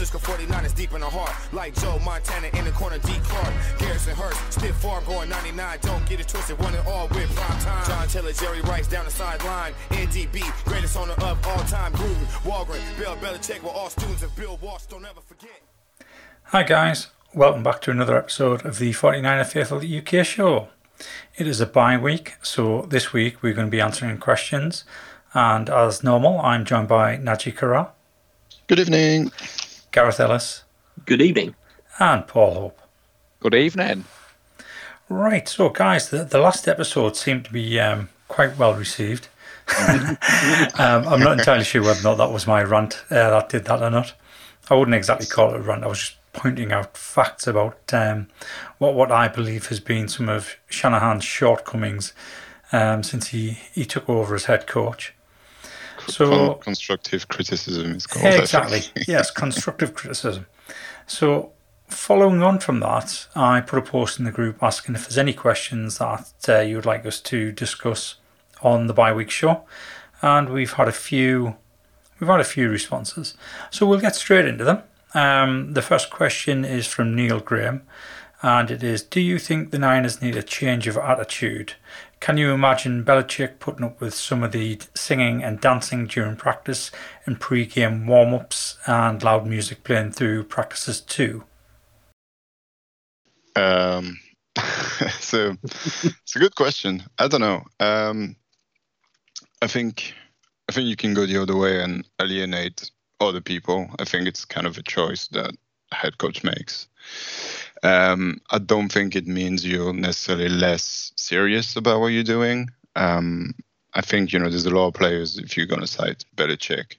Francisco 49 is deep in the heart. Like Joe Montana in the corner, D. Clark. Garrison Hearst, stiff farm going 99. Don't get it twisted, one and all with prime time. John Taylor, Jerry Rice down the sideline. NDB, greatest owner of all time. Gruden, Holmgren, Bill Belichick were all students of Bill Walsh. Don't ever forget. Hi guys, welcome back to another episode of the 49er Faithful UK show. It is a bye week, so this week we're going to be answering questions. And as normal, I'm joined by Nadji Kara, Good evening. Gareth Ellis, Good evening. and Paul Hope. Good evening. Right, so guys, the, the last episode seemed to be um, quite well received. um, I'm not entirely sure whether or not that was my rant uh, that did that or not. I wouldn't exactly call it a rant. I was just pointing out facts about um, what what I believe has been some of Shanahan's shortcomings um, since he, he took over as head coach. So Con- constructive criticism is called. Exactly. yes, constructive criticism. So, following on from that, I put a post in the group asking if there's any questions that uh, you would like us to discuss on the bye week show, and we've had a few. We've had a few responses, so we'll get straight into them. Um, the first question is from Neil Graham, and it is: Do you think the Niners need a change of attitude? Can you imagine Belichick putting up with some of the singing and dancing during practice and pre-game warm-ups and loud music playing through practices too? Um, so it's a good question. I don't know. Um, I think I think you can go the other way and alienate other people. I think it's kind of a choice that head coach makes. Um, I don't think it means you're necessarily less serious about what you're doing. Um, I think you know there's a lot of players if you're going to cite Belichick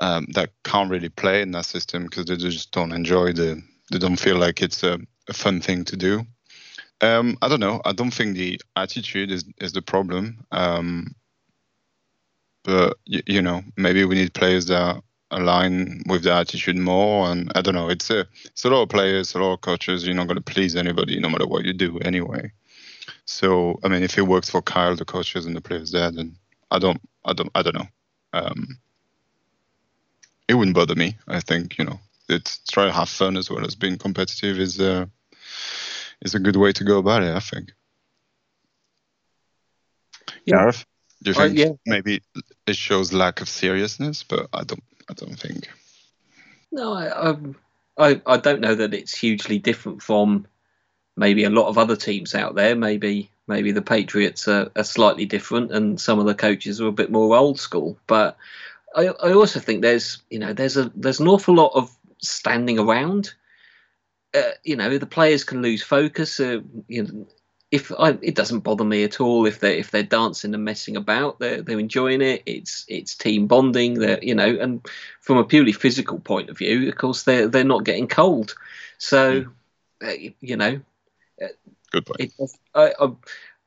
um, that can't really play in that system because they just don't enjoy the. They don't feel like it's a, a fun thing to do. Um, I don't know. I don't think the attitude is is the problem. Um, but you, you know, maybe we need players that align with the attitude more. And I don't know. It's a it's a lot of players, a lot of coaches. You're not going to please anybody, no matter what you do, anyway. So I mean, if it works for Kyle, the coaches and the players there, then I don't, I don't, I don't know. Um, it wouldn't bother me. I think you know, it's try to have fun as well as being competitive is uh, is a good way to go about it. I think. Yeah. Gareth, do you Uh, think yeah. maybe it shows lack of seriousness? But I don't, I don't think. No, I, I I don't know that it's hugely different from maybe a lot of other teams out there. Maybe maybe the Patriots are, are slightly different, and some of the coaches are a bit more old school. But I I also think there's you know there's a there's an awful lot of standing around. Uh, you know the players can lose focus. Uh, you know, if I, it doesn't bother me at all if they if they're dancing and messing about, they're they're enjoying it. It's it's team bonding. They're you know, and from a purely physical point of view, of course they're they're not getting cold. So uh, you know, Good point. it, I, I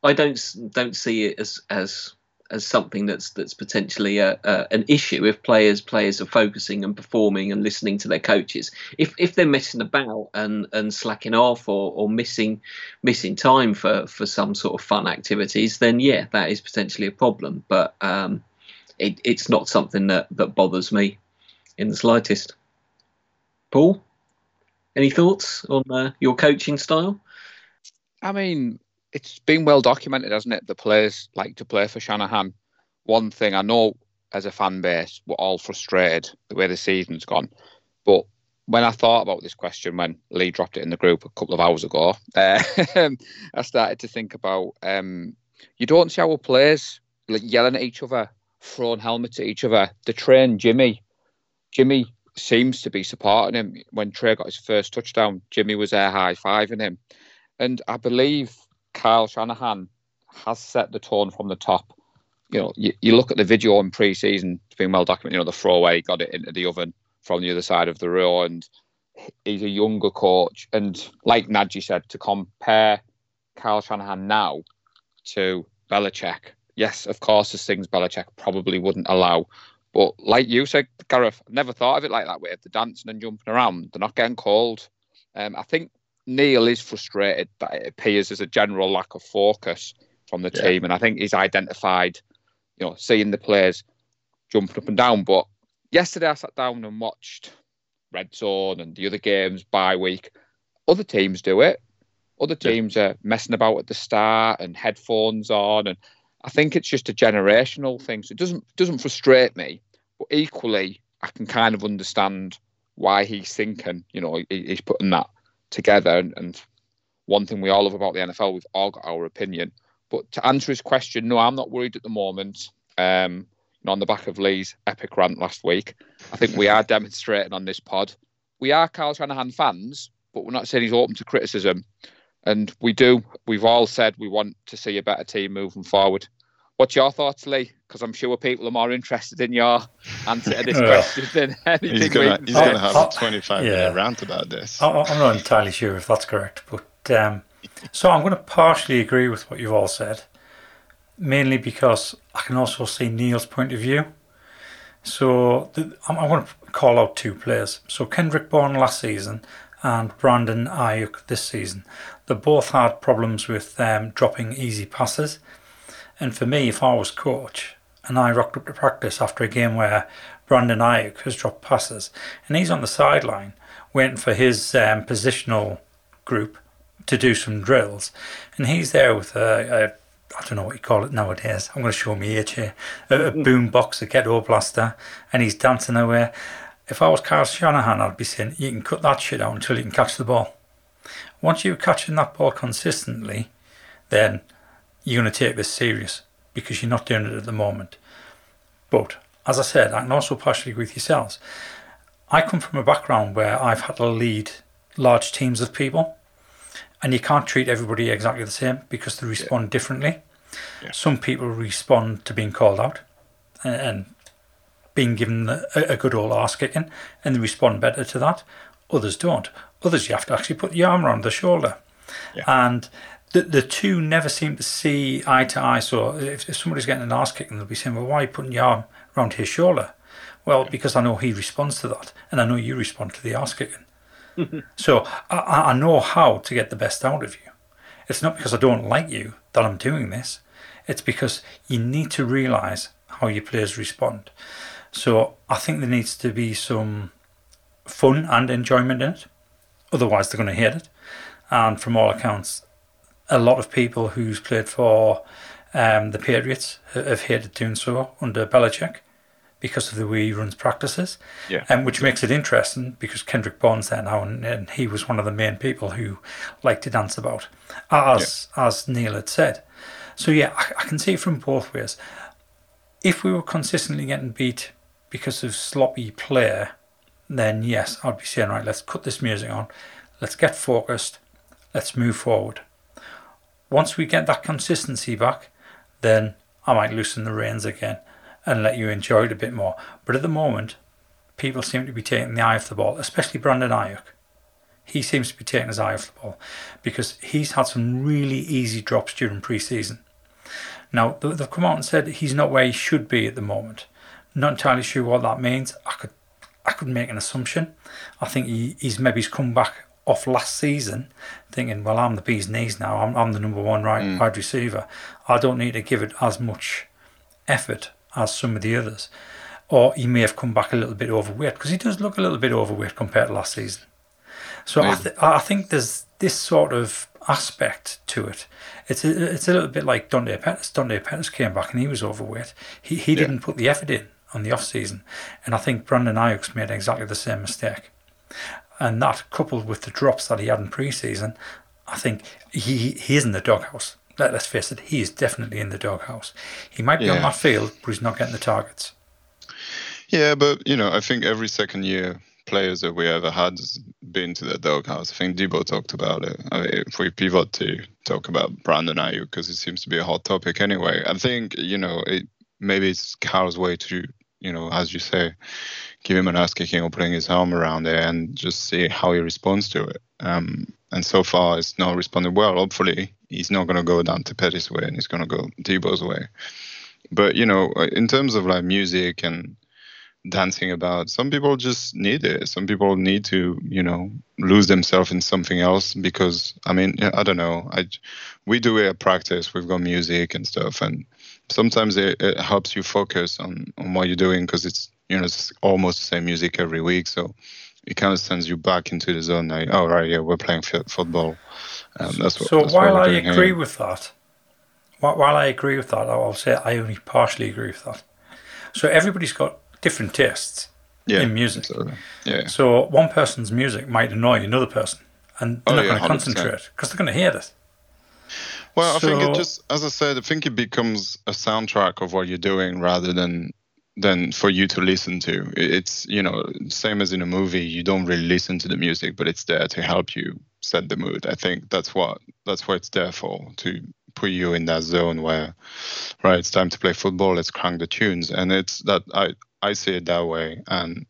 I don't don't see it as as as something that's that's potentially a, a an issue if players players are focusing and performing and listening to their coaches. If if they're messing about and, and slacking off or, or missing missing time for, for some sort of fun activities, then yeah, that is potentially a problem. But um, it, it's not something that, that bothers me in the slightest. Paul, any thoughts on uh, your coaching style? I mean, it's been well documented, hasn't it? The players like to play for Shanahan. One thing I know as a fan base, we're all frustrated the way the season's gone. But when I thought about this question, when Lee dropped it in the group a couple of hours ago, uh, I started to think about um, you don't see our players like yelling at each other, throwing helmets at each other. The train Jimmy. Jimmy seems to be supporting him. When Trey got his first touchdown, Jimmy was there high fiving him. And I believe Kyle Shanahan has set the tone from the top. You know, you, you look at the video in pre-season; it's been well documented. You know, the throwaway got it into the oven from the other side of the row, and he's a younger coach. And like Nadji said, to compare Kyle Shanahan now to Belichick, yes, of course, there's things Belichick probably wouldn't allow. But like you said, Gareth, never thought of it like that way. They're dancing and jumping around, they're not getting cold. Um, I think Neil is frustrated that it appears as a general lack of focus from the Yeah. team, and I think he's identified, you know, seeing the players jumping up and down. But yesterday I sat down and watched red zone and the other games bye week. Other teams do it. Other teams yeah. are messing about at the start and headphones on, and I think it's just a generational thing. So it doesn't doesn't frustrate me, but equally, I can kind of understand why he's thinking. You know, he's putting that together. And, and one thing we all love about the NFL, we've all got our opinion. But to answer his question, no, I'm not worried at the moment. Um, on the back of Lee's epic rant last week, I think we are demonstrating on this pod. We are Kyle Shanahan fans, but we're not saying he's open to criticism. And we do, we've all said we want to see a better team moving forward. What's your thoughts, Lee? Because I'm sure people are more interested in your answer to this question than anything. He's going to have a 25 yeah. minute rant about this. I, am not entirely sure if that's correct, but um, so I'm going to partially agree with what you've all said, mainly because I can also see Neil's point of view. So the, I'm, I'm going to call out two players. So Kendrick Bourne last season and Brandon Aiyuk this season. They both had problems with um, dropping easy passes. And for me, if I was coach and I rocked up to practice after a game where Brandon Aiyuk has dropped passes and he's on the sideline waiting for his um, positional group to do some drills, and he's there with a, a I don't know what you call it nowadays. I'm going to show me age here. A, a boom box, a ghetto blaster, and he's dancing away. If I was Kyle Shanahan, I'd be saying, you can cut that shit out until you can catch the ball. Once you're catching that ball consistently, then you're going to take this serious because you're not doing it at the moment. But as I said, I can also partially agree with yourselves. I come from a background where I've had to lead large teams of people, and you can't treat everybody exactly the same because they respond yeah. differently. Yeah. Some people respond to being called out and being given a, a good old ass kicking, and they respond better to that. Others don't. Others, you have to actually put the arm around the shoulder. Yeah. And the, the two never seem to see eye to eye. So if, if somebody's getting an arse kicking, they'll be saying, well, why are you putting your arm around his shoulder? Well, because I know he responds to that, and I know you respond to the arse kicking. so I, I know how to get the best out of you. It's not because I don't like you that I'm doing this. It's because you need to realise how your players respond. So I think there needs to be some fun and enjoyment in it. Otherwise, they're going to hate it. And from all accounts, a lot of people who's played for um, the Patriots have hated doing so under Belichick because of the way he runs practices, yeah. Um, which makes it interesting because Kendrick Bourne's there now, and, and, he was one of the main people who liked to dance about, as yeah. as Neil had said. So yeah, I, I can see it from both ways. If we were consistently getting beat because of sloppy play, then yes, I'd be saying right, let's cut this music on, let's get focused, let's move forward. Once we get that consistency back, then I might loosen the reins again and let you enjoy it a bit more. But at the moment, people seem to be taking the eye off the ball, especially Brandon Aiyuk. He seems to be taking his eye off the ball because he's had some really easy drops during pre-season. Now they've come out and said he's not where he should be at the moment. Not entirely sure what that means. I could, I could make an assumption. I think he, he's maybe he's come back off last season, thinking, well, I'm the bee's knees now. I'm, I'm the number one right mm. wide receiver. I don't need to give it as much effort as some of the others. Or he may have come back a little bit overweight because he does look a little bit overweight compared to last season. So I, th- I think there's this sort of aspect to it. It's a, it's a little bit like Dante Pettis. Dante Pettis came back and he was overweight. He he yeah. didn't put the effort in on the off season, and I think Brandon Aiyuk's made exactly the same mistake and that coupled with the drops that he had in pre-season, I think he he is in the doghouse. Let, us face it, he is definitely in the doghouse. He might be yeah. on that field, but he's not getting the targets. Yeah, but you know, I think every second year players that we ever had has been to the doghouse. I think Deebo talked about it. I mean, if we pivot to talk about Brandon Aiyuk, because it seems to be a hot topic anyway, I think you know it maybe it's Carl's way to you know, as you say, give him an ass kicking or putting his arm around there and just see how he responds to it. Um, and so far, it's not responded well. Hopefully, he's not going to go down to Pettis' way and he's going to go Deebo's way. But, you know, in terms of like music and dancing about, some people just need it. Some people need to, you know, lose themselves in something else because, I mean, I don't know. I, we do it at practice. We've got music and stuff. And sometimes it, it helps you focus on, on what you're doing because it's you know it's almost the same music every week so it kind of sends you back into the zone. Like, oh right, yeah, we're playing f- football. Um, that's what, so that's while I agree here. with that, while, I agree with that, I'll say I only partially agree with that. So everybody's got different tastes yeah, in music. absolutely. yeah, So one person's music might annoy another person, and they're Oh, not yeah, going to concentrate because they're going to hear this Well, I think it just, as I said, I think it becomes a soundtrack of what you're doing rather than than for you to listen to. It's you know same as in a movie. You don't really listen to the music, but it's there to help you set the mood. I think that's what that's what it's there for to put you in that zone where, right, it's time to play football. Let's crank the tunes, and it's that I I see it that way, and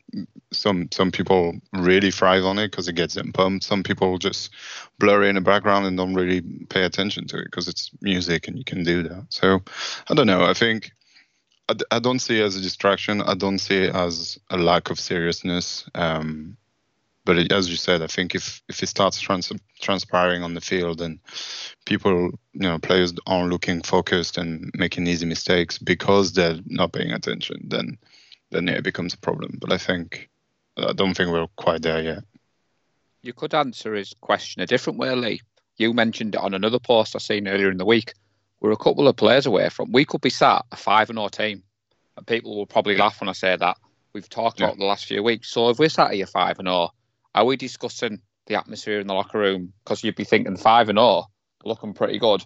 some some people really thrive on it because it gets them pumped. Some people just blur in the background and don't really pay attention to it because it's music and you can do that. So I don't know. I think I, I don't see it as a distraction. I don't see it as a lack of seriousness. Um, but it, as you said, I think if if it starts trans- transpiring on the field and people, you know, players aren't looking focused and making easy mistakes because they're not paying attention, then then it becomes a problem. But I think I don't think we're quite there yet. You could answer his question a different way, Lee. You mentioned it on another post I seen earlier in the week. We're a couple of players away from. We could be sat a five and 0 team, and people will probably laugh when I say that. We've talked Yeah. about the last few weeks. So if we're sat here five and 0, are we discussing the atmosphere in the locker room? Because you'd be thinking five and 0, looking pretty good.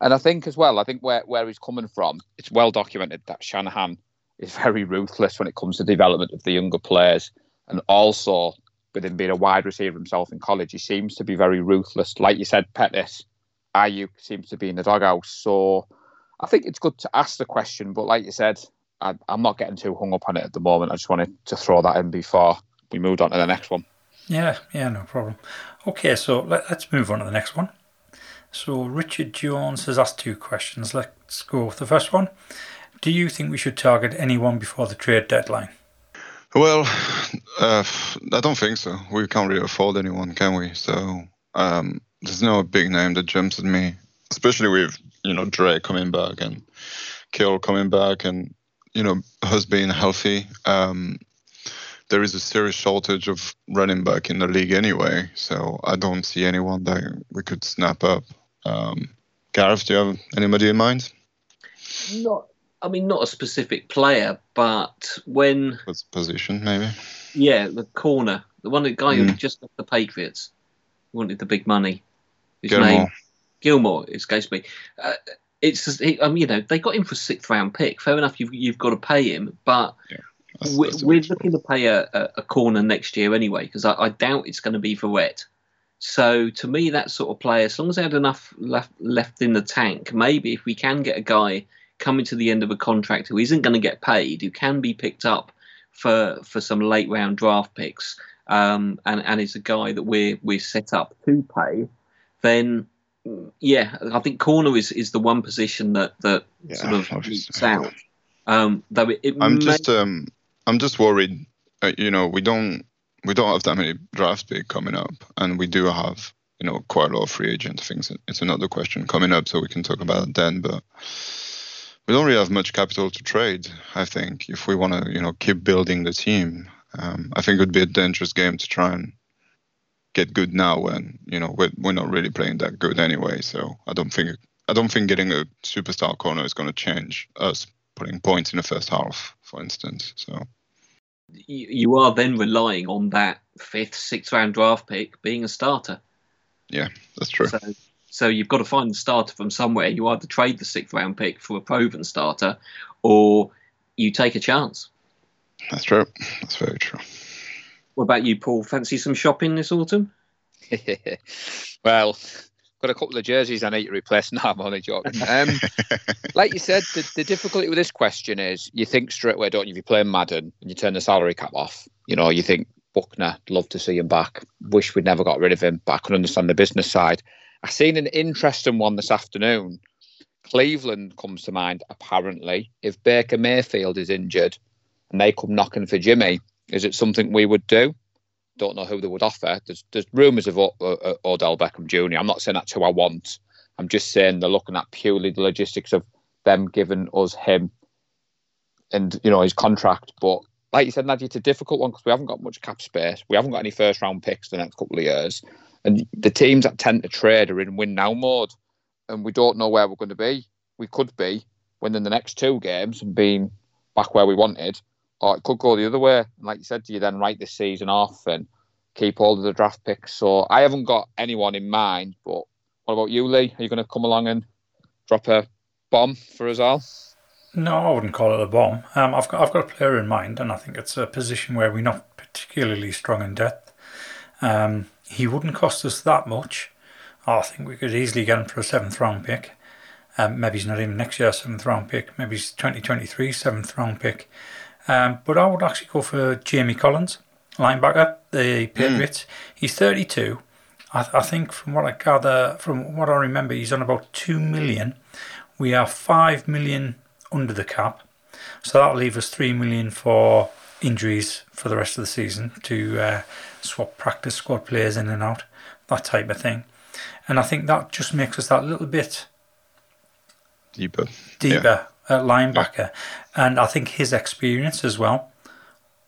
And I think as well, I think where, where he's coming from, it's well documented that Shanahan is very ruthless when it comes to development of the younger players. And also, with him being a wide receiver himself in college, he seems to be very ruthless. Like you said, Pettis, Aiyuk seems to be in the doghouse. So I think it's good to ask the question. But like you said, I, I'm not getting too hung up on it at the moment. I just wanted to throw that in before we moved on to the next one. Yeah, yeah, no problem. Okay, so let, let's move on to the next one. So Richard Jones has asked two questions. Let's go with the first one. Do you think we should target anyone before the trade deadline? Well, uh, I don't think so. We can't really afford anyone, can we? So um, there's no big name that jumps at me, especially with you know Dre coming back and Kill coming back, and you know us being healthy. Um, there is a serious shortage of running back in the league anyway, so I don't see anyone that we could snap up. Um, Gareth, do you have anybody in mind? Not, I mean, not a specific player, but when What's position, maybe? yeah, the corner, the one the guy who Mm. just left the Patriots, wanted the big money. His Gilmore. name Gilmore escapes me. Uh, it's just, he, I mean, you know, they got him for a sixth round pick. Fair enough, you've you've got to pay him, but That's- we're, that's we're looking to pay a, a, a corner next year anyway because I, I doubt it's going to be Verrett. So to me, that sort of player, as long as they had enough left left in the tank, maybe if we can get a guy coming to the end of a contract who isn't going to get paid, who can be picked up for for some late round draft picks, um, and and is a guy that we're we're set up to pay, then yeah, I think corner is, is the one position that that Yeah, sort of leaps out. Um, though it, it I'm may- just um I'm just worried. Uh, you know, we don't we don't have that many draft picks coming up, and we do have you know quite a lot of free agent things. It's another question coming up, so we can talk about it then. But we don't really have much capital to trade. I think if we want to you know keep building the team, um, I think it would be a dangerous game to try and get good now when you know we're, we're not really playing that good anyway. So I don't think I don't think getting a superstar corner is going to change us putting points in the first half, for instance. So you you are then relying on that fifth, sixth round draft pick being a starter. Yeah, that's true. So, so you've got to find the starter from somewhere. You either trade the sixth round pick for a proven starter, or you take a chance. That's true. That's very true. What about you, Paul? Fancy some shopping this autumn? well, got a couple of jerseys I need to replace. No, I'm only joking. Um, like you said, the, the difficulty with this question is you think straight away, don't you? If you play Madden and you turn the salary cap off, you know, you think Buckner, love to see him back. Wish we'd never got rid of him, but I can understand the business side. I seen an interesting one this afternoon. Cleveland comes to mind, apparently. If Baker Mayfield is injured and they come knocking for Jimmy, is it something we would do? Don't know who they would offer. There's, there's rumours of O- O- Odell Beckham Jr. I'm not saying that's who I want. I'm just saying they're looking at purely the logistics of them giving us him and you know his contract. But like you said, Nadia, it's a difficult one because we haven't got much cap space. We haven't got any first round picks the next couple of years. And the teams that tend to trade are in win now mode. And we don't know where we're going to be. We could be winning the next two games and being back where we wanted, or it could go the other way. And like you said, do you then write this season off and keep all of the draft picks? So I haven't got anyone in mind, but what about you, Lee? Are you going to come along and drop a bomb for us all? No, I wouldn't call it a bomb. Um, I've got I've got a player in mind, and I think it's a position where we're not particularly strong in depth. Um, he wouldn't cost us that much. I think we could easily get him for a seventh round pick. Um, maybe he's not even next year's seventh round pick. Maybe he's 2023 seventh round pick. Um, but I would actually go for Jamie Collins, linebacker, the Patriots. Mm. He's 32. I, th- I, think from what I gather, from what I remember, he's on about two million. We are five million under the cap, so that'll leave us three million for injuries for the rest of the season to uh, swap practice squad players in and out, that type of thing. And I think that just makes us that little bit deeper, deeper yeah. at linebacker. And I think his experience as well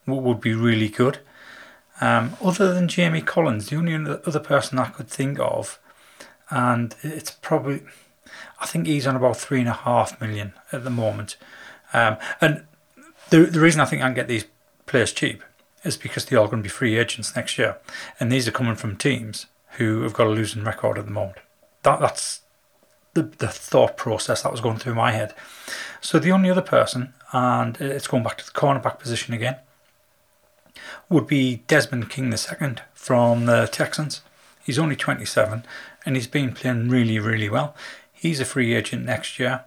would be really good. Um, other than Jamie Collins, the only other person I could think of, and it's probably, I think he's on about three and a half million at the moment. Um, and the the reason I think I can get these players cheap is because they're all going to be free agents next year, and these are coming from teams who have got a losing record at the moment. That that's the the thought process that was going through my head. So the only other person, and it's going back to the cornerback position again, would be Desmond King II from the Texans. He's only 27 and he's been playing really, really well. He's a free agent next year.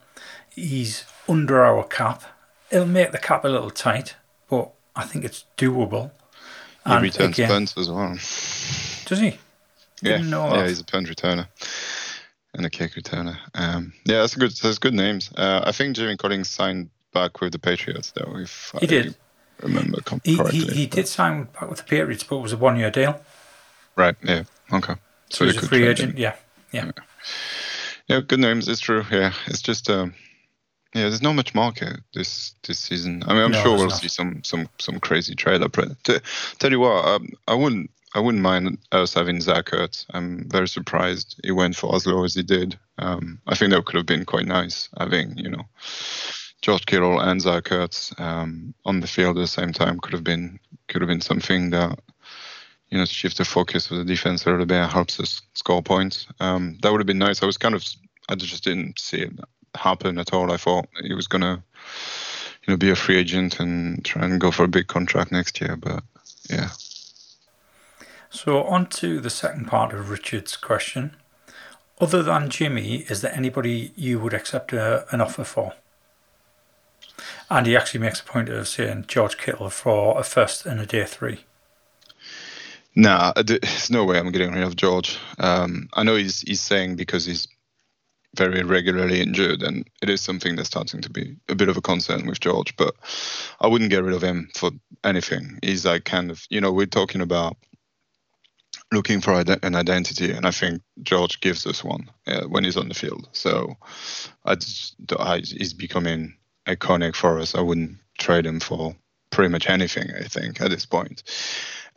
He's under our cap. It'll make the cap a little tight, but I think it's doable. He and returns again, punts as well. Does he? Yeah, yeah, he's a punt returner and a kick returner. Um, yeah, that's good. That's good names. Uh, I think Jamie Collins signed back with the Patriots, though. If he I did, remember correctly. He, he did sign back with the Patriots, but it was a one-year deal. Right. Yeah. Okay. So, so he's a free agent. Yeah. yeah. yeah. Yeah. Good names. It's true. Yeah. It's just. Um, yeah, there's not much market this this season. I mean, I'm no, sure we'll not. see some some some crazy trailer. But tell you what, um, I wouldn't I wouldn't mind us having Zach Ertz. I'm very surprised he went for as low as he did. Um, I think that could have been quite nice having you know George Kittle and Zach Ertz um, on the field at the same time. Could have been could have been something that you know shift the focus of the defense a little bit helps us score points. Um, that would have been nice. I was kind of I just didn't see it happen at all. I thought he was gonna, you know, be a free agent and try and go for a big contract next year. But yeah. So on to the second part of Richard's question. Other than Jimmy, is there anybody you would accept a, an offer for? And he actually makes a point of saying George Kittle for a first and a day three. Nah, there's no way I'm getting rid of George. Um, I know he's he's saying because he's very regularly injured, and it is something that's starting to be a bit of a concern with George. But I wouldn't get rid of him for anything. He's like kind of, you know, we're talking about looking for an identity, and I think George gives us one uh, when he's on the field. So I just, I, he's becoming iconic for us. I wouldn't trade him for pretty much anything. I think at this point.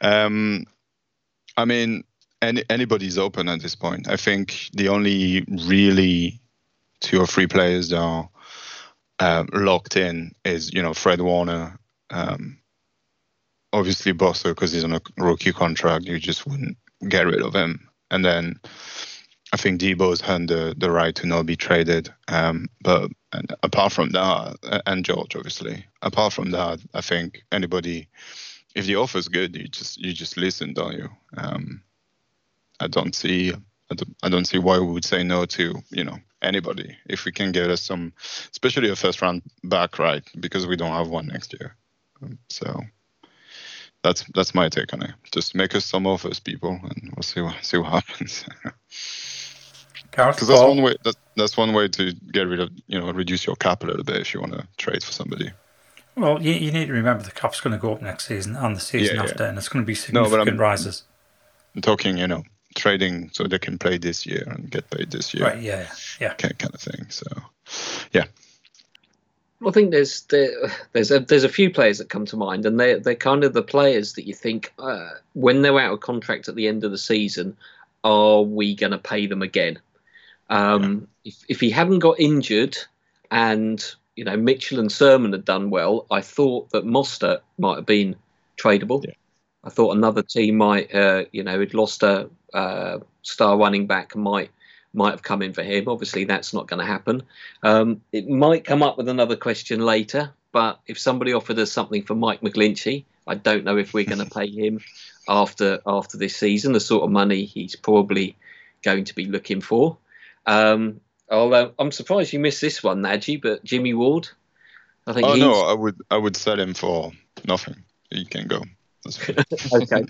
Um, I mean, any, anybody's open at this point. I think the only really two or three players that are uh, locked in is you know Fred Warner, um, obviously Bosa because he's on a rookie contract. You just wouldn't get rid of him, and then I think Deebo's earned the, the right to not be traded. Um, but apart from that, and George obviously, apart from that, I think anybody, if the offer's good, you just you just listen, don't you? Um, I don't see I don't, I don't see why we would say no to you know anybody if we can get us some, especially a first round back right because we don't have one next year. Um, so that's that's my take on it. Just make us some offers, people, and we'll see what see what happens. Because that's one way. That, that's one way to get rid of you know reduce your cap a little bit if you want to trade for somebody. Well, you, you need to remember the cap's going to go up next season and the season yeah, after, yeah. and it's going to be significant no, rises. I'm talking, you know, trading so they can play this year and get paid this year. Right. Yeah. Yeah. Kind, kind of thing. So, yeah. I think there's there, there's a, there's a few players that come to mind, and they're they're kind of the players that you think uh, when they're out of contract at the end of the season, are we going to pay them again? Um, yeah. If if he hadn't got injured, and you know Mitchell and Sermon had done well, I thought that Mostert might have been tradable. Yeah. I thought another team might, uh, you know, had lost a uh, star running back might might have come in for him. Obviously, that's not going to happen. Um, it might come up with another question later, but if somebody offered us something for Mike McGlinchey, I don't know if we're going to pay him after after this season. The sort of money he's probably going to be looking for. Um, although I'm surprised you missed this one, Nadji, but Jimmy Ward. I think. Oh he's... no, I would I would sell him for nothing. He can go. okay.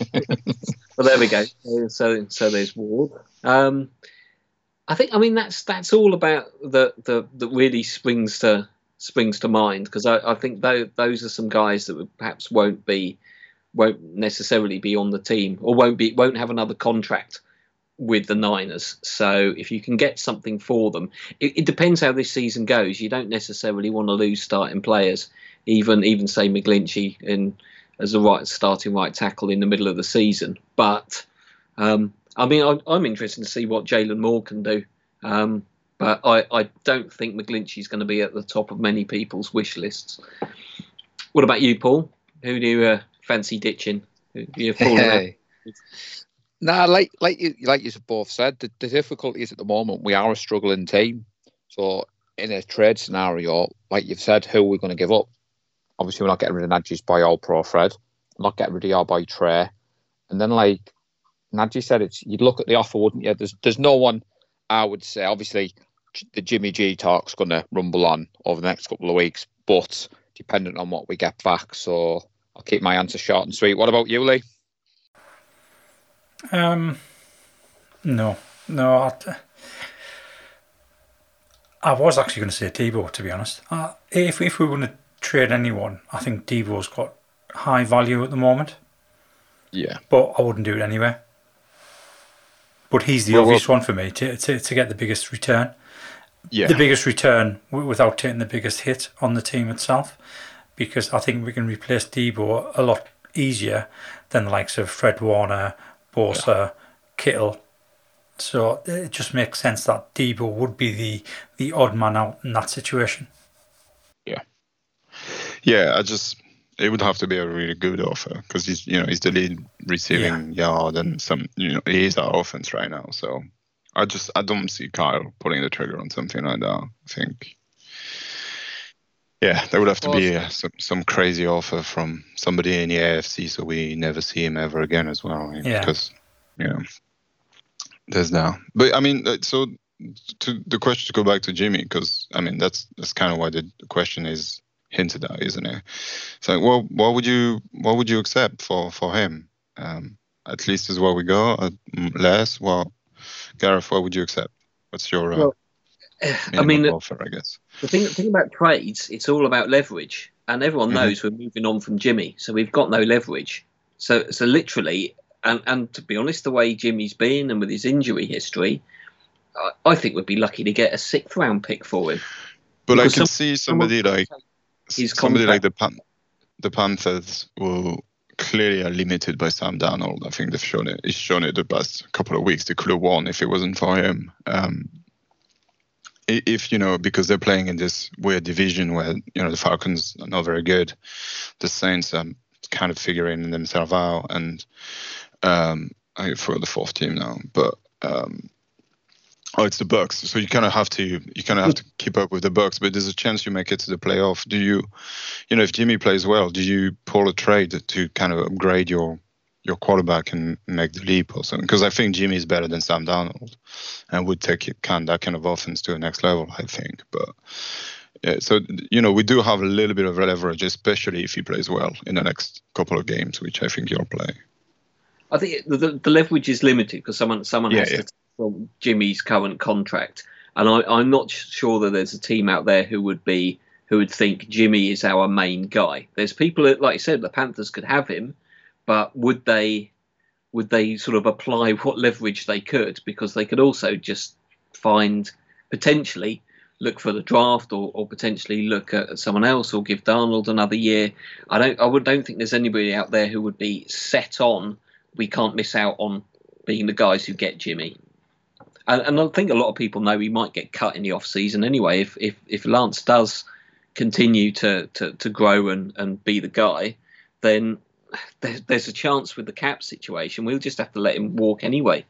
well, there we go. So so there's Ward. Um, I think I mean that's that's all about the the that really springs to springs to mind because I, I think th- those are some guys that perhaps won't be won't necessarily be on the team or won't be won't have another contract with the Niners. So if you can get something for them, it, it depends how this season goes. You don't necessarily want to lose starting players, even even say McGlinchey in as a right starting right tackle in the middle of the season. But um, I mean, I, am interested to see what Jaylon Moore can do. Um, but I, I don't think McGlinchey's going to be at the top of many people's wish lists. What about you, Paul? Who do you uh, fancy ditching? Who do you hey. Nah, like like you like you both said, the, the difficulty is at the moment we are a struggling team. So in a trade scenario, like you've said, who are we going to give up? Obviously, we're not getting rid of Nadji's by All Pro Fred. We're not getting rid of your boy Trey. And then like Nadji said it's you'd look at the offer, wouldn't you? There's there's no one I would say obviously the Jimmy G talk's gonna rumble on over the next couple of weeks, but dependent on what we get back. So I'll keep my answer short and sweet. What about you, Lee? Um no. No, I, I was actually going to say Deebo, to be honest. Uh, if, if we were going to trade anyone, I think Deebo's got high value at the moment. Yeah. But I wouldn't do it anyway. But he's the well, obvious well, one for me to, to, to get the biggest return. Yeah. The biggest return without taking the biggest hit on the team itself. Because I think we can replace Deebo a lot easier than the likes of Fred Warner, Bosa, yeah. Kittle. So it just makes sense that Deebo would be the, the odd man out in that situation. Yeah. Yeah, I just it would have to be a really good offer because he's you know he's the lead receiving yeah. yard and some you know he is our offense right now. So I just I don't see Kyle pulling the trigger on something like that. I think yeah, there would have to be a, some some crazy offer from somebody in the AFC so we never see him ever again as well. Yeah. Because you know there's now, but I mean uh, so. To the question to go back to Jimmy because I mean that's that's kind of why the question is hinted at, isn't it? So, well, what would you what would you accept for for him? Um, at least is where we go. Uh, less. Well, Gareth, what would you accept? What's your uh, well, I mean, offer? I guess the thing the thing about trades, it's all about leverage, and everyone mm-hmm. knows we're moving on from Jimmy, so we've got no leverage. So, so literally, and and to be honest, the way Jimmy's been and with his injury history, I, I think we'd be lucky to get a sixth round pick for him. But because I can some, see somebody like He's somebody like the Pan- the Panthers will clearly are limited by Sam Darnold. I think they've shown it. He's shown it the past couple of weeks. They could have won if it wasn't for him. Um, if you know, because they're playing in this weird division where you know the Falcons are not very good, the Saints are kind of figuring themselves out, and um, I for the fourth team now, but um, Oh, it's the Bucs. So you kind of have to you kind of have to keep up with the Bucs, but there's a chance you make it to the playoff. Do you, you know, if Jimmy plays well, do you pull a trade to kind of upgrade your your quarterback and make the leap or something? Because I think Jimmy is better than Sam Darnold, and would take kind that kind of offense to the next level. I think, but. Yeah, so you know we do have a little bit of leverage, especially if he plays well in the next couple of games, which I think he'll play. I think the, the, the leverage is limited because someone someone yeah, has yeah. to from Jimmy's current contract. And I, am not sure that there's a team out there who would be who would think Jimmy is our main guy. There's people that, like I said, the Panthers could have him, but would they would they sort of apply what leverage they could? Because they could also just find potentially look for the draft or, or potentially look at someone else or give Darnold another year. I don't I would don't think there's anybody out there who would be set on we can't miss out on being the guys who get Jimmy. And, and I think a lot of people know he might get cut in the off season anyway. If if if Lance does continue to to, to grow and, and be the guy, then there's, there's a chance with the cap situation. We'll just have to let him walk anyway.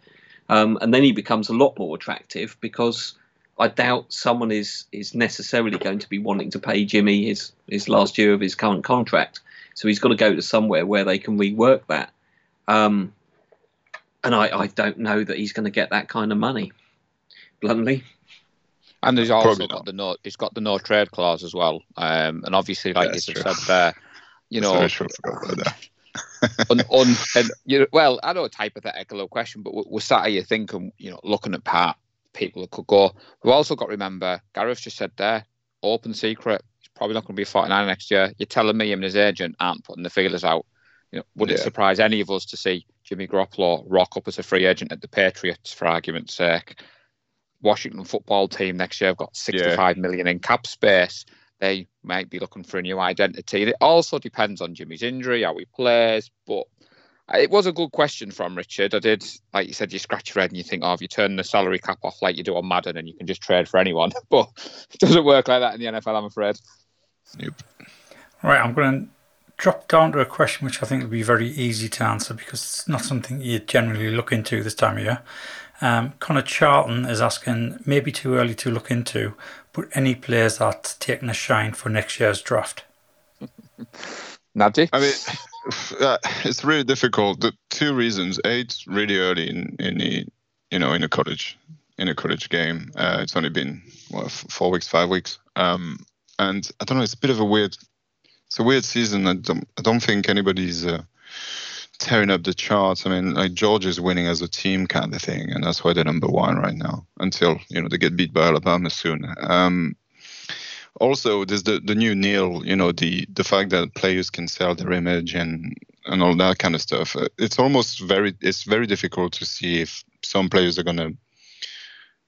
Um, and then he becomes a lot more attractive because I doubt someone is is necessarily going to be wanting to pay Jimmy his his last year of his current contract. So he's got to go to somewhere where they can rework that. Um, and I, I don't know that he's going to get that kind of money, bluntly. And there's also Probably got not. the no, it's got the no trade clause as well. Um, and obviously, like Yeah, you that's said there, you know, Sorry, I should have forgot about that. un, un, and you know, well, I know it's hypothetical question, but we're, we're sat here thinking, you know, looking at Pat, people that could go. We've also got to remember, Gareth just said there, open secret, he's probably not going to be 49 next year. You're telling me him and his agent aren't putting the feelers out. You know, would it surprise any of us to see Jimmy Garoppolo rock up as a free agent at the Patriots, for argument's sake? Washington football team next year have got sixty-five million in cap space. They might be looking for a new identity. It also depends on Jimmy's injury, how he plays. But it was a good question from Richard. I did, like you said, you scratch your head and you think, oh, if you turn the salary cap off like you do on Madden and you can just trade for anyone. But it doesn't work like that in the NFL, I'm afraid. Nope. Right, I'm going to drop down to a question which I think will be very easy to answer because it's not something you generally look into this time of year. Um, Connor Charlton is asking, maybe too early to look into, but any players that taking a shine for next year's draft? Nadji? I mean, uh, it's really difficult. The two reasons: A, it's really early in in the you know in a college in a college game. Uh, it's only been what four weeks, five weeks, um, and I don't know. It's a bit of a weird. It's a weird season. I don't. I don't think anybody's uh, tearing up the charts. I mean, like Georgia's winning as a team kind of thing, and that's why they're number one right now. Until you know they get beat by Alabama soon. Um, also there's the, the new NIL, you know, the the fact that players can sell their image and and all that kind of stuff. Uh, It's almost very it's very difficult to see if some players are gonna,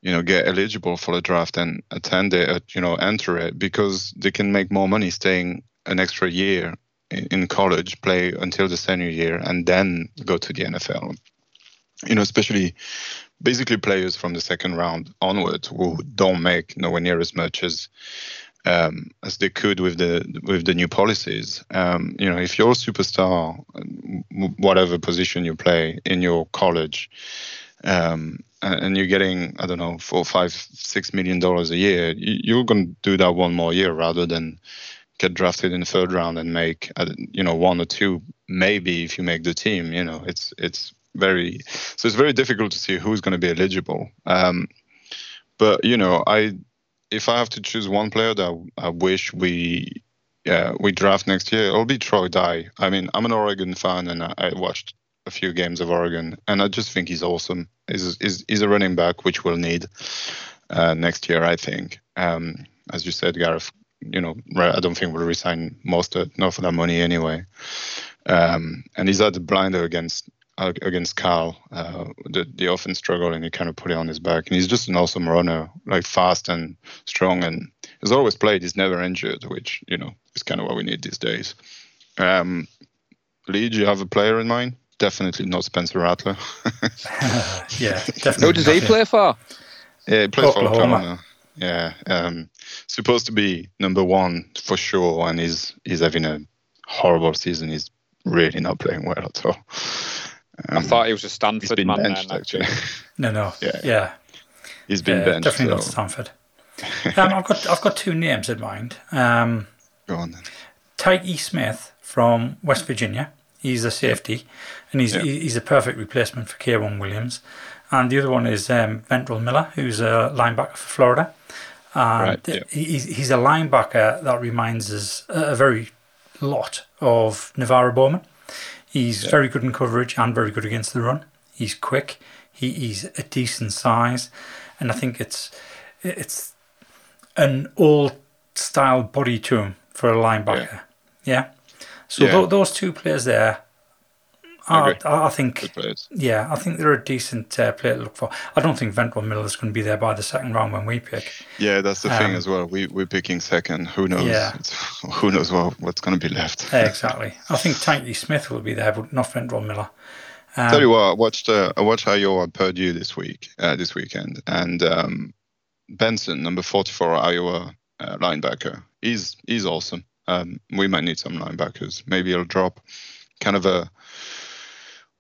you know, get eligible for the draft and attend it, uh, you know, enter it because they can make more money staying an extra year in, college, play until the senior year, and then go to the NFL. You know, especially basically players from the second round onward who don't make nowhere near as much as um, as they could with the with the new policies. Um, you know, if you're a superstar, whatever position you play in your college, um, and you're getting I don't know four, five, six million dollars a year, you're going to do that one more year rather than get drafted in the third round and make uh, you know one or two maybe if you make the team. You know, it's it's very so it's very difficult to see who's going to be eligible. Um, but you know, I if I have to choose one player that I wish we yeah we draft next year, it'll be Troy Dye. I mean, I'm an Oregon fan, and I, I watched a few games of Oregon, and I just think he's awesome. He's he's, he's a running back which we'll need uh, next year, I think. Um, as you said, Gareth, you know, re- I don't think we'll resign most of not for that money anyway. Um, and he's had the blinder against uh, against Cal. Uh, the the offense struggled, and he kind of put it on his back. And he's just an awesome runner, like fast and strong, and he's always played. He's never injured, which you know is kind of what we need these days. Um, Lee, do you have a player in mind? Definitely not Spencer Rattler. yeah, definitely. Who does he play for? yeah, he plays for Oklahoma. Oklahoma. Yeah, um, supposed to be number one for sure, and he's he's having a horrible season. He's really not playing well at all. I Um, thought he was a he's Stanford been man. benched there, actually. No, no. Yeah. Yeah. He's been yeah, benched. Definitely not Stanford. um, I've got I've got two names in mind. Um, go on then. Tykee Smith from West Virginia. He's a safety, and he's Yeah. he's a perfect replacement for Kieran Williams. And the other one is um, Ventrell Miller, who's a linebacker for Florida. And Right, yeah. he- he's, he's a linebacker that reminds us a very lot of NaVorro Bowman. He's very good in coverage and very good against the run. He's quick. He, he's a decent size, and I think it's it's an old style body to him for a linebacker. Yeah. So Yeah. tho- those two players there, I I. I, think, yeah, I think they're a decent uh, player to look for. I don't think Ventrell Miller's going to be there by the second round when we pick. Yeah, that's the thing Um, as well. We we're picking second. Who knows? Yeah. It's, who knows what what's going to be left. Exactly. I think Tykee Smith will be there, but not Ventrell Miller. Um, Tell you what, I watched uh, I watched Iowa Purdue this week, uh, this weekend, and um, Benson, number forty four Iowa uh, linebacker, he's he's awesome. Um, we might need some linebackers. Maybe he'll drop, kind of a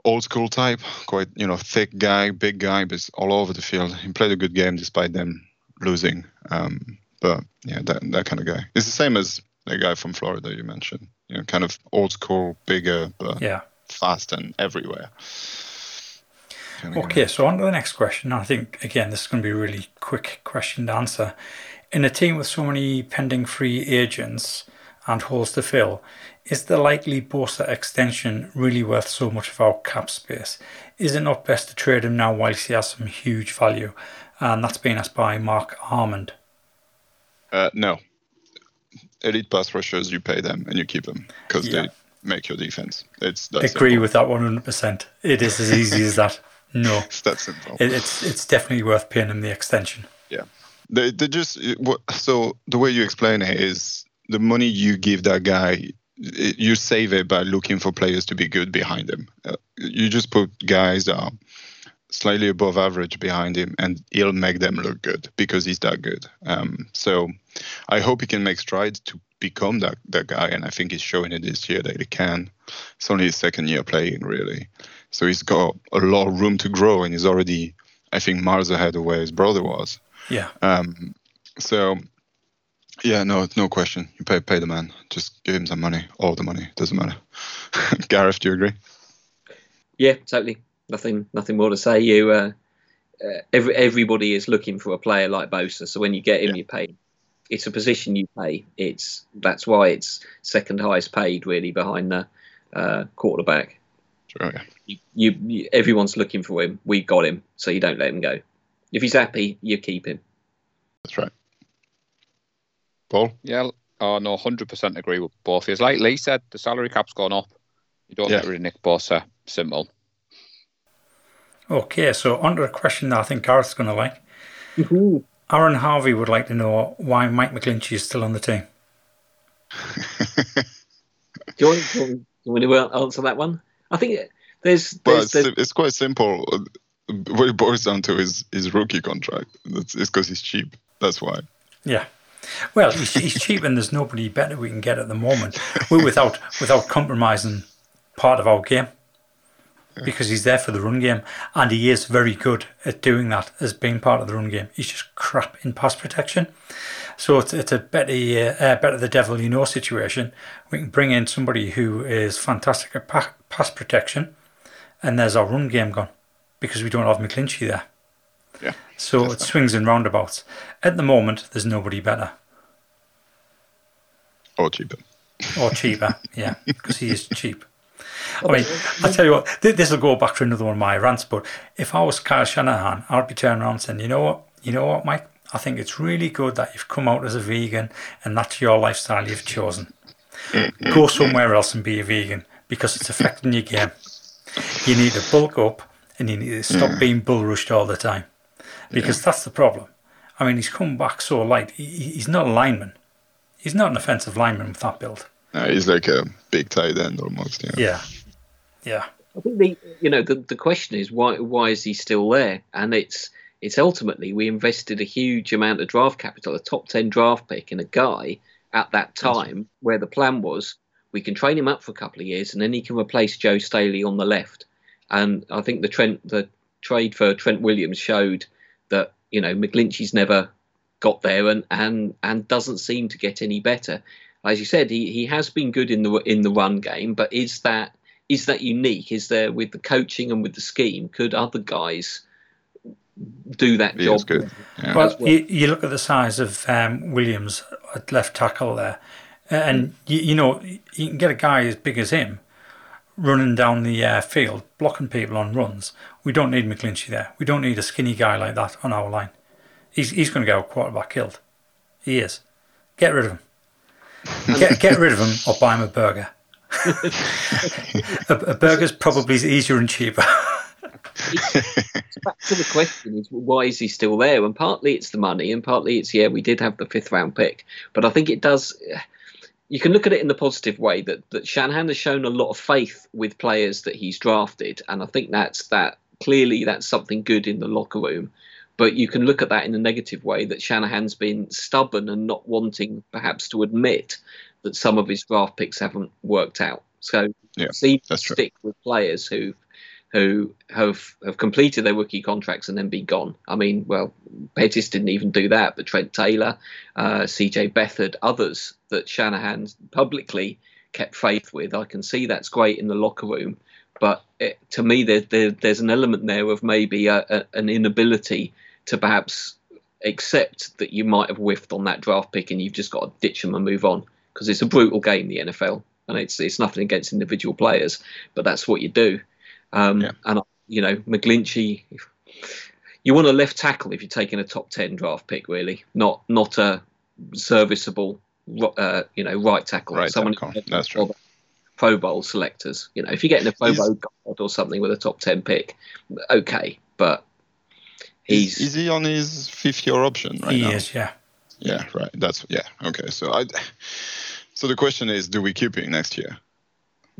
old school type, quite you know thick guy, big guy, but all over the field. He played a good game despite them losing. Um, but yeah, that that kind of guy. It's the same as the guy from Florida you mentioned. You know, kind of old school, bigger, but yeah. fast and everywhere. Okay, so on to the next question. I think, again, this is going to be a really quick question to answer. In a team with so many pending free agents and holes to fill, is the likely Bosa extension really worth so much of our cap space? Is it not best to trade him now whilst he has some huge value? And that's been asked by Mark Armand. Uh, no. Elite pass rushers, you pay them and you keep them because Yeah. they make your defense. It's that Agree simple. with that 100%. It is as easy as that. No, It's that simple. it, it's it's definitely worth paying him the extension. Yeah, they, they just so the way you explain it is the money you give that guy, you save it by looking for players to be good behind him. Uh, you just put guys that are slightly above average behind him, and he'll make them look good because he's that good. Um, so I hope he can make strides to become that that guy, and I think he's showing it this year that he can. It's only his second year playing, really, so he's got a lot of room to grow, and he's already, I think, miles ahead of where his brother was. Yeah. Um, so, yeah, no, no question. You pay pay the man. Just give him some money. All the money doesn't matter. Gareth, do you agree? Yeah, totally. Nothing, nothing more to say. You, uh, uh, every, everybody is looking for a player like Bosa. So when you get him, Yeah. you pay. It's a position you pay. It's that's why it's second highest paid, really, behind the uh, quarterback. Sure. Yeah. You, you, you, everyone's looking for him. We got him, so you don't let him go. If he's happy, you keep him. That's right. Paul. Yeah, oh no, hundred percent agree with both of you. Like Lee said, the salary cap's gone up. You don't Yeah. get rid of Nick Bosa. Simple. Okay, so on to a question that I think Gareth's going to like. Mm-hmm. Aaron Harvey would like to know why Mike McGlinchey is still on the team. Do you want, do you want to answer that one? I think there's Well, there's, it's, there's it's quite simple. What it boils down to is his rookie contract. It's because he's cheap. That's why. Yeah. Well, he's, he's cheap and there's nobody better we can get at the moment We're without without compromising part of our game because he's there for the run game and he is very good at doing that as being part of the run game. He's just crap in pass protection. So it's, it's a better, uh, uh, better the devil you know situation. We can bring in somebody who is fantastic at pa- pass protection and there's our run game gone because we don't have McGlinchey there. Yeah. So it swings and roundabouts. At the moment, there's nobody better Or cheaper. or cheaper. yeah, because he is cheap. I mean, I tell you what, th- this will go back to another one of my rants. But if I was Kyle Shanahan, I'd be turning around saying, "You know what? You know what, Mike? I think it's really good that you've come out as a vegan, and that's your lifestyle you've chosen. Go somewhere else and be a vegan because it's affecting your game. You need to bulk up, and you need to stop mm. being bull rushed all the time, because that's the problem. I mean, he's come back so light. He, he- he's not a lineman. He's not an offensive lineman with that build. Uh, he's like a big tight end almost. Yeah. Yeah, yeah, I think the you know the, the question is why why is he still there? And it's it's ultimately we invested a huge amount of draft capital, a top ten draft pick in a guy at that time where the plan was we can train him up for a couple of years and then he can replace Joe Staley on the left. And I think the Trent the trade for Trent Williams showed that you know McGlinchey's never got there and and and doesn't seem to get any better. As you said, he, he has been good in the in the run game, but is that is that unique? Is there with the coaching and with the scheme? Could other guys do that He job? is good. Yeah. Well, well. You, you look at the size of um, Williams at left tackle there, and you, you know you can get a guy as big as him running down the uh, field, blocking people on runs. We don't need McGlinchey there. We don't need a skinny guy like that on our line. He's he's going to get our quarterback killed. He is. Get rid of him. Get get rid of him or buy him a burger. a, a burger's probably easier and cheaper. back to the question is why is he still there? And partly it's the money, and partly it's yeah, we did have the fifth round pick, but I think it does. You can look at it in the positive way that that Shanahan has shown a lot of faith with players that he's drafted, and I think that's that clearly that's something good in the locker room. But you can look at that in a negative way that Shanahan's been stubborn and not wanting perhaps to admit that some of his draft picks haven't worked out. So yeah, see stick with players who who have have completed their rookie contracts and then be gone. I mean, well, Pettis didn't even do that, but Trent Taylor, uh, C.J. Beathard, others that Shanahan publicly kept faith with. I can see that's great in the locker room, but it, to me, there, there, there's an element there of maybe a, a, an inability to perhaps accept that you might have whiffed on that draft pick and you've just got to ditch them and move on because it's a brutal game, the NFL, and it's it's nothing against individual players, but that's what you do. Um, yeah. And you know, McGlinchey, you want a left tackle if you're taking a top ten draft pick, really, not not a serviceable, uh, you know, right tackle. Right Someone tackle. That's true. Pro Bowl selectors. You know, if you're getting a Pro Bowl guard or something with a top ten pick, okay, but he's is, he on his fifth year option right he now? is, yeah. Yeah, right. That's yeah. Okay, so I. So the question is, do we keep him next year?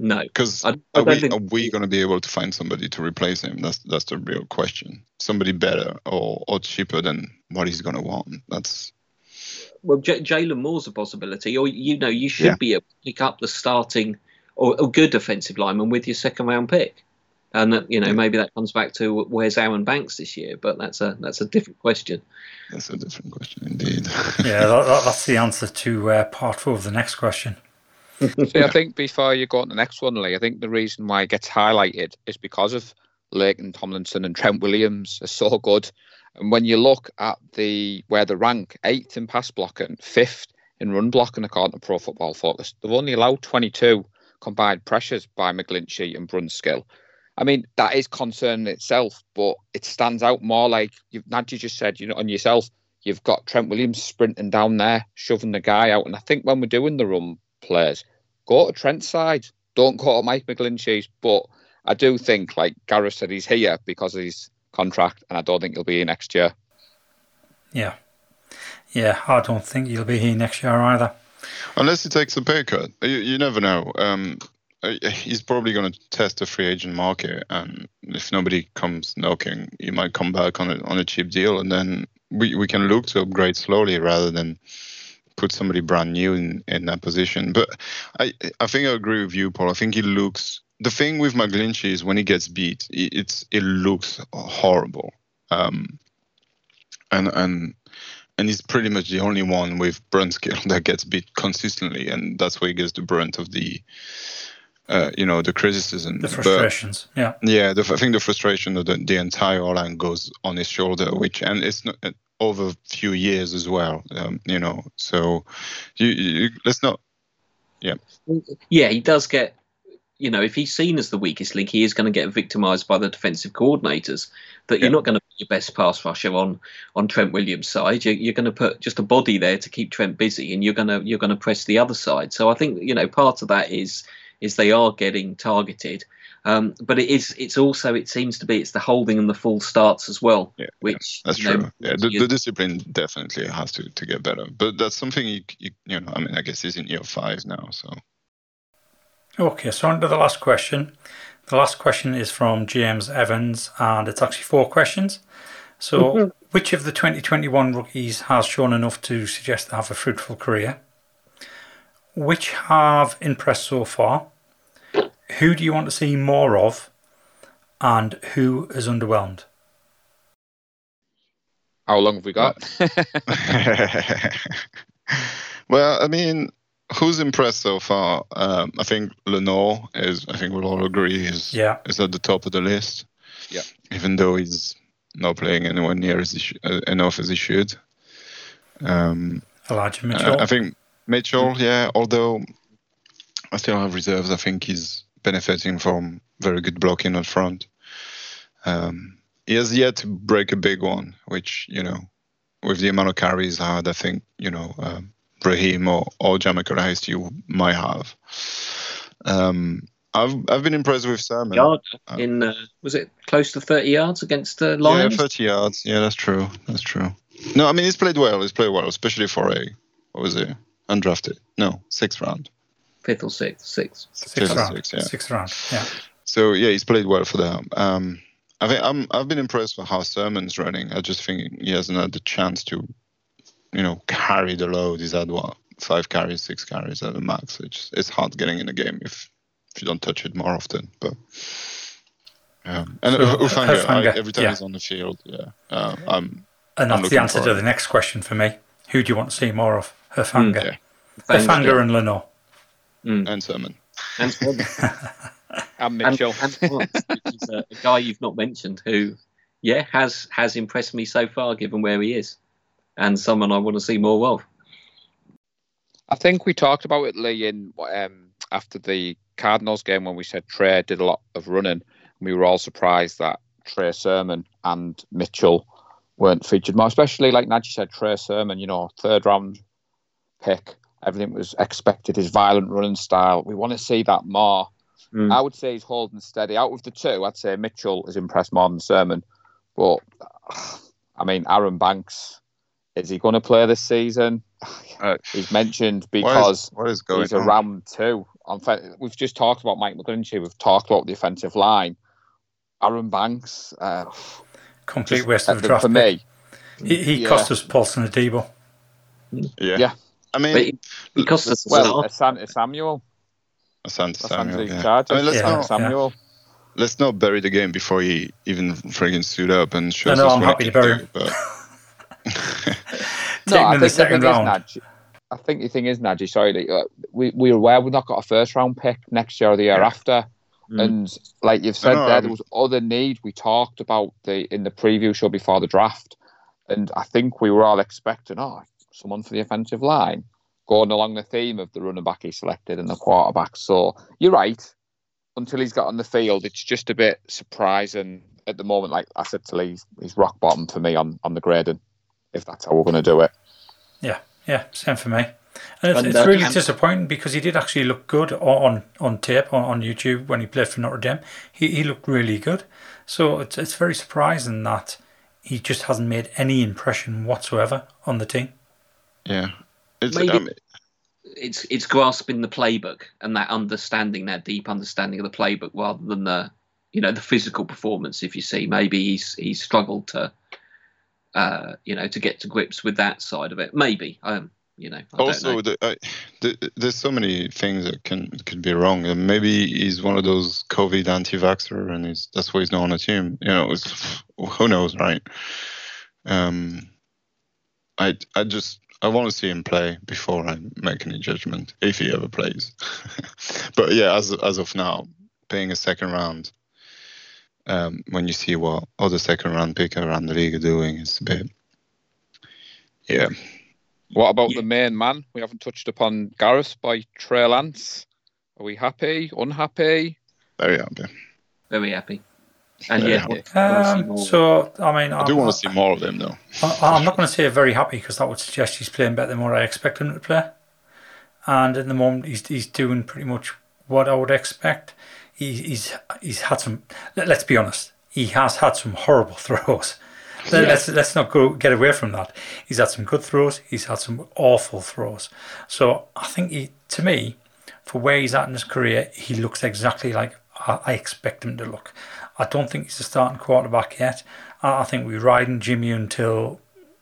No, because are we think... are we going to be able to find somebody to replace him? That's that's the real question. Somebody better or or cheaper than what he's going to want. That's well, J- Jaylon Moore's a possibility, or you know, you should yeah. be able to pick up the starting or a good defensive lineman with your second round pick, and that, you know yeah. maybe that comes back to where's Aaron Banks this year, but that's a that's a different question. That's a different question indeed. yeah, that, that's the answer to uh, part four of the next question. See, I think before you go on the next one, Lee, I think the reason why it gets highlighted is because of Laken Tomlinson and Trent Williams are so good. And when you look at the where the rank, eighth in pass blocking, fifth in run blocking according to Pro Football Focus, they've only allowed 22 combined pressures by McGlinchey and Brunskill. I mean, that is concerning itself, but it stands out more like you've Nadji just said, you know, on yourself, you've got Trent Williams sprinting down there, shoving the guy out. And I think when we're doing the run players. Go to Trent's side. Don't go to Mike McGlinchey's. But I do think, like Gareth said, he's here because of his contract, and I don't think he'll be here next year. Yeah. Yeah, I don't think he'll be here next year either. Unless he takes a pay cut. You, you never know. Um, uh, he's probably going to test the free agent market, and if nobody comes knocking, he might come back on a on a cheap deal, and then we, we can look to upgrade slowly rather than put somebody brand new in, in that position. But I I think I agree with you, Paul. I think he looks the thing with McGlinchey is when he gets beat, it's it looks horrible. Um, and and and he's pretty much the only one with Brunskill that gets beat consistently, and that's where he gets the brunt of the. Uh, you know the criticism, the frustrations, but, yeah, yeah. The, I think the frustration of the, the entire line goes on his shoulder, which and it's not over a few years as well. Um, you know, so you, you, let's not. Yeah. Yeah, he does get. You know, if he's seen as the weakest link, he is going to get victimised by the defensive coordinators. That you're not going to put your best pass rusher on on Trent Williams' side. You're, you're going to put just a body there to keep Trent busy, and you're going to you're going to press the other side. So I think you know part of that is is they are getting targeted. Um, but it is it's also it seems to be it's the holding and the full starts as well. Yeah, which yeah, that's true. Know, yeah, the, the, discipline definitely has to, to get better. But that's something you, you you know I mean I guess he's in year five now, so. Okay, so on to the last question. The last question is from James Evans, and it's actually four questions. So, mm-hmm. which of the 2021 rookies has shown enough to suggest they have a fruitful career? Which have impressed so far? Who do you want to see more of, and who is underwhelmed? How long have we got? well, I mean, who's impressed so far? Um, I think Lenoir is. I think we'll all agree is yeah. is at the top of the list. Yeah. Even though he's not playing anywhere near as sh- uh, enough as he should. Um, Elijah Mitchell. Uh, I think Mitchell. Yeah. Although I still have reserves. I think he's benefiting from very good blocking up front. Um, he has yet to break a big one, which you know, with the amount of carries had, I think you know, um, Raheem or or JaMycal Hasty might have. Um, I've I've been impressed with Sermon. Yard in uh, was it close to 30 yards against the Lions? Yeah, 30 yards. Yeah, that's true. That's true. No, I mean he's played well. He's played well, especially for a what was it? Undrafted. No, sixth round. Fifth or sixth, sixth. Sixth Fifth round. sixth, yeah. Sixth round. Yeah. So yeah, he's played well for them. Um, I think I'm I've been impressed with how Sermon's running. I just think he hasn't had the chance to, you know, carry the load. He's had what five carries, six carries at the max. It's it's hard getting in the game if if you don't touch it more often. But um, and So, Hufanga, I, every time yeah. he's on the field, yeah, uh, I'm And I'm that's the answer to it. the next question for me. Who do you want to see more of? Hufanga. yeah. Hufanga and Lenoir. And Sermon. And Swan. And and, Mitchell. and Swan, which is a, a guy you've not mentioned who, yeah, has has impressed me so far given where he is, and someone I want to see more of. I think we talked about it, Lee, in um, after the Cardinals game when we said Trey did a lot of running. We were all surprised that Trey Sermon and Mitchell weren't featured more, especially like Nadji said, Trey Sermon, you know, third round pick. Everything was expected, his violent running style. We want to see that more. Mm. I would say he's holding steady. Out of the two, I'd say Mitchell has impressed more than Sermon. But, I mean, Aaron Banks, is he going to play this season? Uh, He's mentioned because what is going he's a on? round two. On we've just talked about Mike McGlinchey. We've talked about the offensive line. Aaron Banks, uh, Complete waste of a draft for pick. me. He, he Yeah. cost us Paulson Adebo. Yeah. Yeah. I mean, But he, he cost us Well. Asante Samuel. Asante Asante Samuel. Yeah. I mean, let's Yeah. not Samuel. let's not bury the game before he even friggin' stood up and shows No, no, us I'm what happy he to bury do, him. But Take him in the the second thing is, round. I think the thing is, Nadji, sorry, that, uh, we, we're aware we've not got a first round pick next year or the year Yeah. after. Mm. And like you've said No, there, um, there was other need. We talked about the in the preview show before the draft. And I think we were all expecting, oh, someone for the offensive line, going along the theme of the running back he selected and the quarterback. So you're right. Until he's got on the field, it's just a bit surprising at the moment. Like I said to Lee, he's, he's rock bottom for me on, on the grading, if that's how we're going to do it. Yeah, yeah, same for me. And it's, And, it's uh, really and- disappointing because he did actually look good on on tape on, on YouTube when he played for Notre Dame. He he looked really good. So it's it's very surprising that he just hasn't made any impression whatsoever on the team. Yeah, it's Maybe- um, it's it's grasping the playbook and that understanding, that deep understanding of the playbook, rather than the you know the physical performance. If you see, maybe he's he's struggled to uh, you know to get to grips with that side of it. Maybe um, you know. I also know. the, uh, the, there's so many things that can could be wrong. And maybe he's one of those COVID anti-vaxxer, and he's that's why he's not on the team. You know, it's, who knows, right? Um, I I just I want to see him play before I make any judgment if he ever plays. but yeah, as as of now, paying a second round. Um, when you see what other second round pick around the league are doing, it's a bit, yeah, What about Yeah. the main man? We haven't touched upon Gareth by Trey Lance. Are we happy? Unhappy? very happy. very happy. And Very yeah, happy. wanna see Um, so I mean, I do want to see more of them though. I, I'm not going to say very happy because that would suggest he's playing better than what I expect him to play. And at the moment, he's he's doing pretty much what I would expect. He, he's he's had some. Let, let's be honest. He has had some horrible throws. Let, Yeah. Let's let's not go get away from that. He's had some good throws. He's had some awful throws. So I think he, to me, for where he's at in his career, he looks exactly like I, I expect him to look. I don't think he's a starting quarterback yet. I, I think we're riding Jimmy until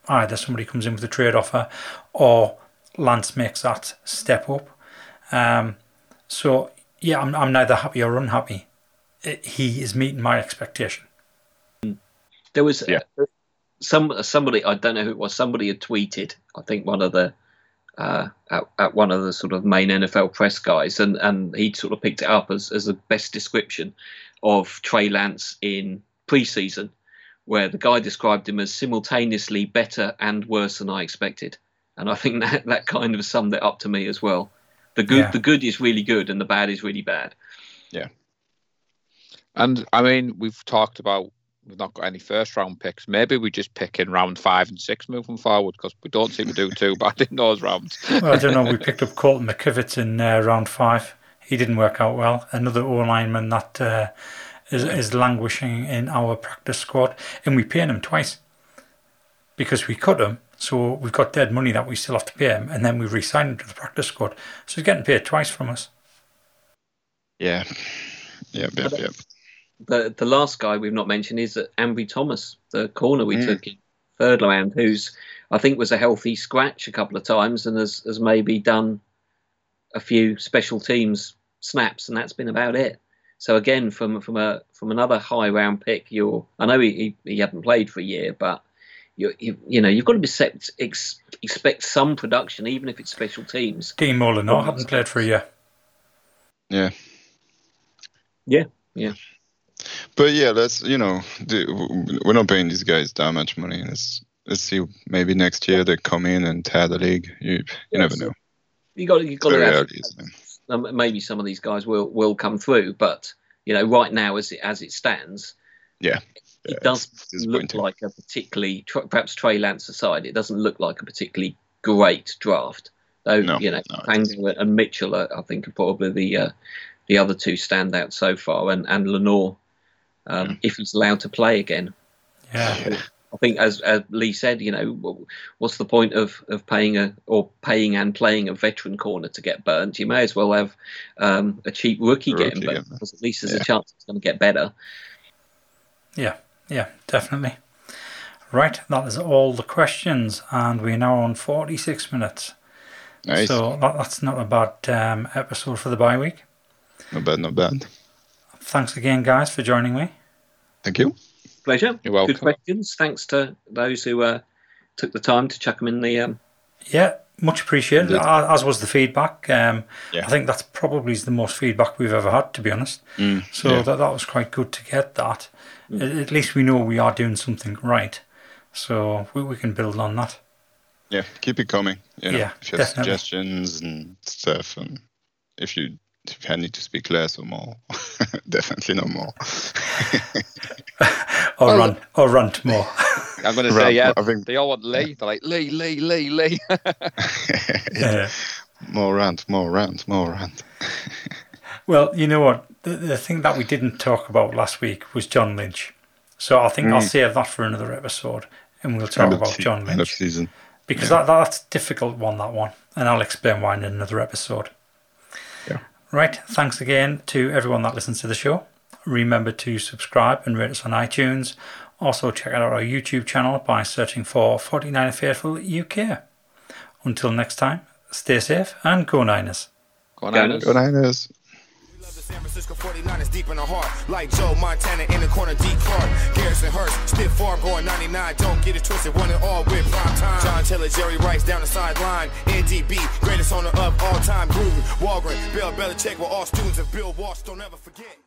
either somebody comes in with a trade offer or Lance makes that step up. Um, so yeah, I'm, I'm neither happy or unhappy. I- He is meeting my expectation. There was Yeah. uh, some somebody I don't know who it was. Somebody had tweeted. I think one of the uh, at, at one of the sort of main NFL press guys, and and he sort of picked it up as as the best description of Trey Lance in preseason, where the guy described him as simultaneously better and worse than I expected, and I think that that kind of summed it up to me as well. The good Yeah. the good is really good, and the bad is really bad. Yeah. And I mean, we've talked about we've not got any first round picks. Maybe we just pick in round five and six moving forward because we don't seem to do too bad in those rounds. Well, I don't know. We picked up Colton McKivitz in uh, round five. He didn't work out well. Another O lineman that uh, is, is languishing in our practice squad, and we paying him twice because we cut him. So we've got dead money that we still have to pay him, and then we re-signed him to the practice squad. So he's getting paid twice from us. Yeah. Yep, yep, yep. The the last guy we've not mentioned is Ambry Thomas, the corner we Mm. took in third round, who's I think was a healthy scratch a couple of times and has, has maybe done a few special teams snaps, and that's been about it. So again, from from a from another high round pick, you're I know he he, he hadn't played for a year, but you you, you know you've got to be set, ex, expect some production, even if it's special teams. Dean Molyneux hadn't played for a year. Yeah. Yeah, yeah. But yeah, let's you know, do, we're not paying these guys that much money. Let's let's see. Maybe next year they come in and tear the league. You you never Yes. know. You got you got Very to have, early, isn't it? Um, maybe some of these guys will will come through, but you know, right now as it as it stands, Yeah. it Yeah, does it's look like a particularly perhaps Trey Lance aside, it doesn't look like a particularly great draft. Though No, you know, no, and Mitchell, are, I think, are probably the uh, the other two standouts so far, and and Lenoir, um, Yeah. if he's allowed to play again. Yeah. I think, as, as Lee said, you know, what's the point of, of paying a or paying and playing a veteran corner to get burnt? You may as well have um, a cheap rookie, Rookie getting burnt because at least there's yeah. a chance it's going to get better. Yeah, yeah, definitely. Right, that is all the questions, and we're now on 46 minutes. Nice. So that, that's not a bad um, episode for the bye week. not bad, not bad. Thanks again, guys, for joining me. Thank you. Pleasure. You're welcome. Good questions. Thanks to those who uh, took the time to chuck them in the. Um, Yeah, much appreciated, Indeed. as was the feedback. Um, Yeah. I think that's probably the most feedback we've ever had, to be honest. Mm, So yeah. that, that was quite good to get that. At, at least we know we are doing something right. So we, we can build on that. yeah, keep it coming. You know, Yeah, if you have definitely. suggestions and stuff, and if you if I need to speak less or more, definitely no more. Or Well- run, or rant more. I'm going to say, yeah, I think- they all want Lee. They're like, Lee, Lee, Lee, Lee. Yeah. more rant, more rant, more rant. Well, you know what? The, the thing that we didn't talk about last week was John Lynch. So I think I'll Mm. save that for another episode and we'll talk End about se- John End of Lynch. season. Because yeah. that, that's a difficult one, that one. And I'll explain why in another episode. Yeah. Right. Thanks again to everyone that listens to the show. Remember to subscribe and rate us on iTunes. Also, check out our YouTube channel by searching for 49 Faithful UK. Until next time, stay safe and go Niners. Go on, Go Niners. Go Niners. San Francisco 49ers deep in the heart. Like Joe Montana in the corner, D. Clark. Garrison Hearst, stiff farm going 99. Don't get it twisted, one and all with prime time. John Taylor, Jerry Rice down the sideline. NDB, greatest owner of all time. Gruden, Holmgren, Bill Belichick were all students of Bill Walsh. Don't ever forget.